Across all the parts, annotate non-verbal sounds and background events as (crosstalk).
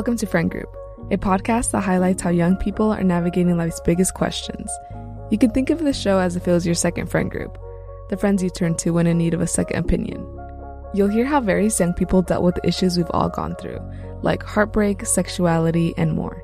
Welcome to Friend Group, a podcast that highlights how young people are navigating life's biggest questions. You can think of this show as if it was your second friend group, the friends you turn to when in need of a second opinion. You'll hear how various young people dealt with the issues we've all gone through, like heartbreak, sexuality, and more.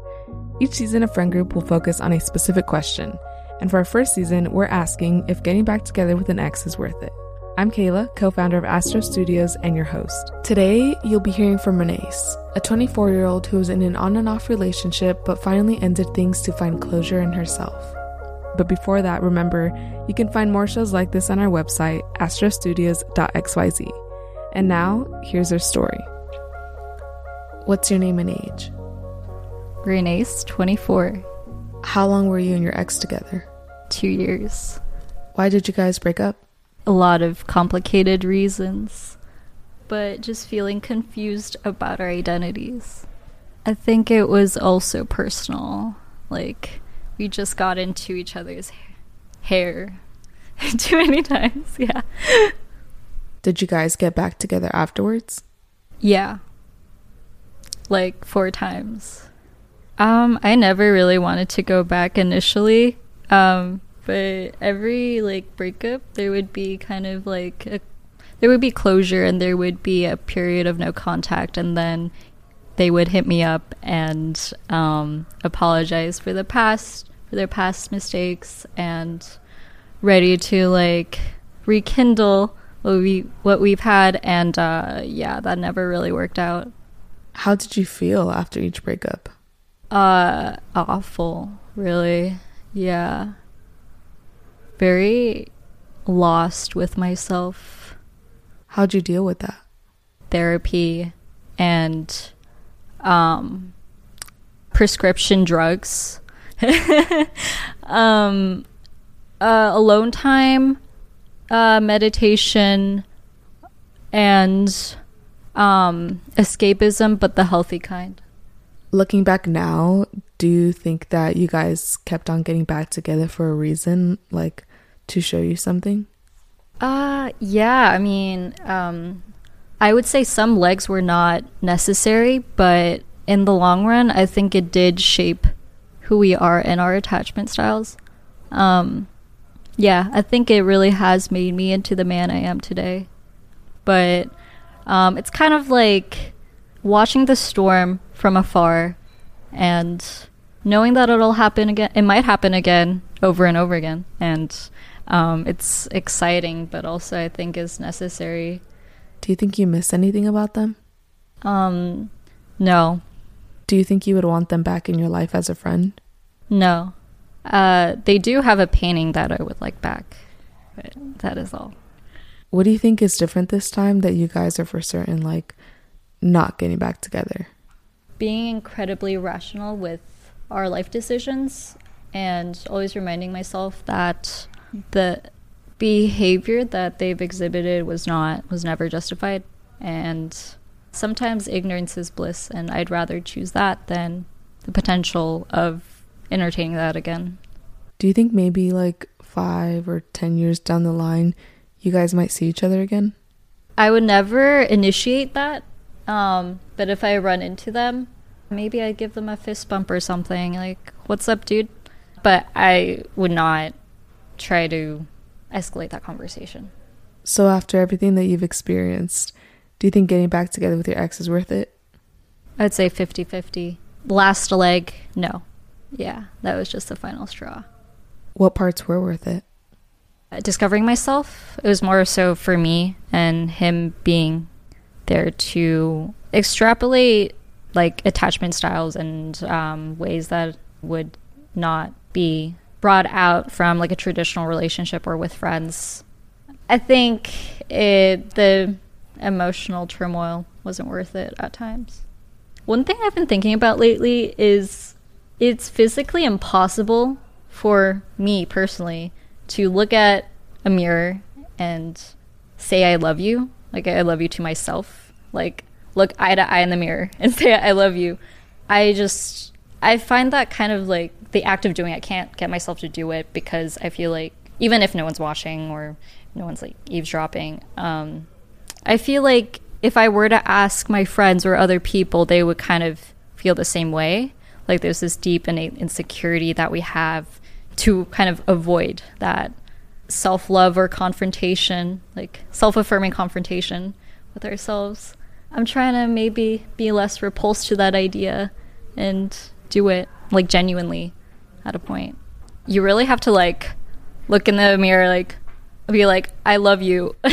Each season of Friend Group will focus on a specific question, and for our first season, we're asking if getting back together with an ex is worth it. I'm Kayla, co founder of Astro Studios and your host. Today, you'll be hearing from Renee, a 24 year old who was in an on and off relationship but finally ended things to find closure in herself. But before that, remember, you can find more shows like this on our website, astrostudios.xyz. And now, here's her story. What's your name and age? Renee's 24. How long were you and your ex together? Two years. Why did you guys break up? A lot of complicated reasons, but just feeling confused about our identities. I think it was also personal. Like, we just got into each other's hair (laughs) too many times, (laughs) yeah. Did you guys get back together afterwards? Yeah. Like four times. Um, I never really wanted to go back initially. Um, but every like breakup there would be kind of like a, there would be closure and there would be a period of no contact and then they would hit me up and um, apologize for the past for their past mistakes and ready to like rekindle what we what we've had and uh, yeah that never really worked out. How did you feel after each breakup? Uh awful really. Yeah very lost with myself. How'd you deal with that? Therapy and um, prescription drugs. (laughs) um, uh, alone time, uh, meditation, and um, escapism, but the healthy kind. Looking back now, do you think that you guys kept on getting back together for a reason? Like, to show you something? Uh, yeah. I mean, um, I would say some legs were not necessary, but in the long run, I think it did shape who we are and our attachment styles. Um, yeah, I think it really has made me into the man I am today. But um, it's kind of like watching the storm from afar and knowing that it'll happen again. It might happen again over and over again. And um, it's exciting, but also I think is necessary. Do you think you miss anything about them? Um, no. Do you think you would want them back in your life as a friend? No. Uh, they do have a painting that I would like back, but that is all. What do you think is different this time that you guys are for certain like not getting back together? Being incredibly rational with our life decisions and always reminding myself that the behavior that they've exhibited was not was never justified and sometimes ignorance is bliss and I'd rather choose that than the potential of entertaining that again. Do you think maybe like 5 or 10 years down the line you guys might see each other again? I would never initiate that. Um, but if I run into them, maybe I'd give them a fist bump or something like, "What's up, dude?" But I would not try to escalate that conversation. So, after everything that you've experienced, do you think getting back together with your ex is worth it? I'd say 50 50. Last leg, no. Yeah, that was just the final straw. What parts were worth it? Uh, discovering myself. It was more so for me and him being there to extrapolate like attachment styles and um, ways that would not be brought out from like a traditional relationship or with friends. I think it, the emotional turmoil wasn't worth it at times. One thing I've been thinking about lately is it's physically impossible for me personally to look at a mirror and say I love you, like I love you to myself, like look eye to eye in the mirror (laughs) and say I love you. I just I find that kind of like the act of doing it, I can't get myself to do it because I feel like even if no one's watching or no one's like eavesdropping, um, I feel like if I were to ask my friends or other people, they would kind of feel the same way. Like there's this deep innate insecurity that we have to kind of avoid that self love or confrontation, like self affirming confrontation with ourselves. I'm trying to maybe be less repulsed to that idea and do it like genuinely at a point. You really have to like look in the mirror, like be like, I love you. (laughs)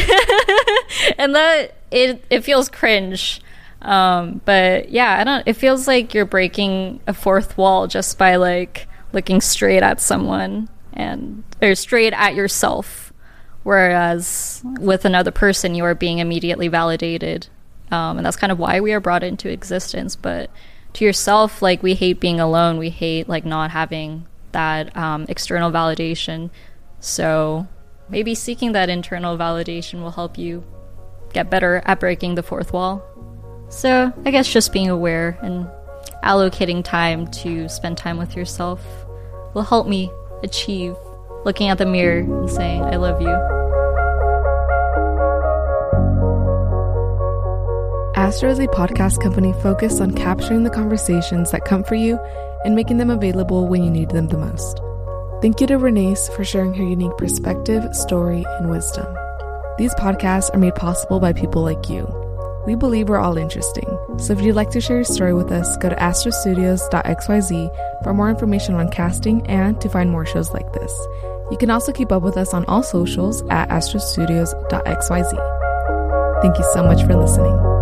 and that it it feels cringe. Um, but yeah, I don't it feels like you're breaking a fourth wall just by like looking straight at someone and or straight at yourself. Whereas with another person you are being immediately validated. Um, and that's kind of why we are brought into existence. But to yourself, like we hate being alone. We hate like not having that um, external validation. So maybe seeking that internal validation will help you get better at breaking the fourth wall. So I guess just being aware and allocating time to spend time with yourself will help me achieve looking at the mirror and saying, I love you. Astro is a podcast company focused on capturing the conversations that come for you and making them available when you need them the most. Thank you to Renaise for sharing her unique perspective, story, and wisdom. These podcasts are made possible by people like you. We believe we're all interesting, so if you'd like to share your story with us, go to astrostudios.xyz for more information on casting and to find more shows like this. You can also keep up with us on all socials at astrostudios.xyz. Thank you so much for listening.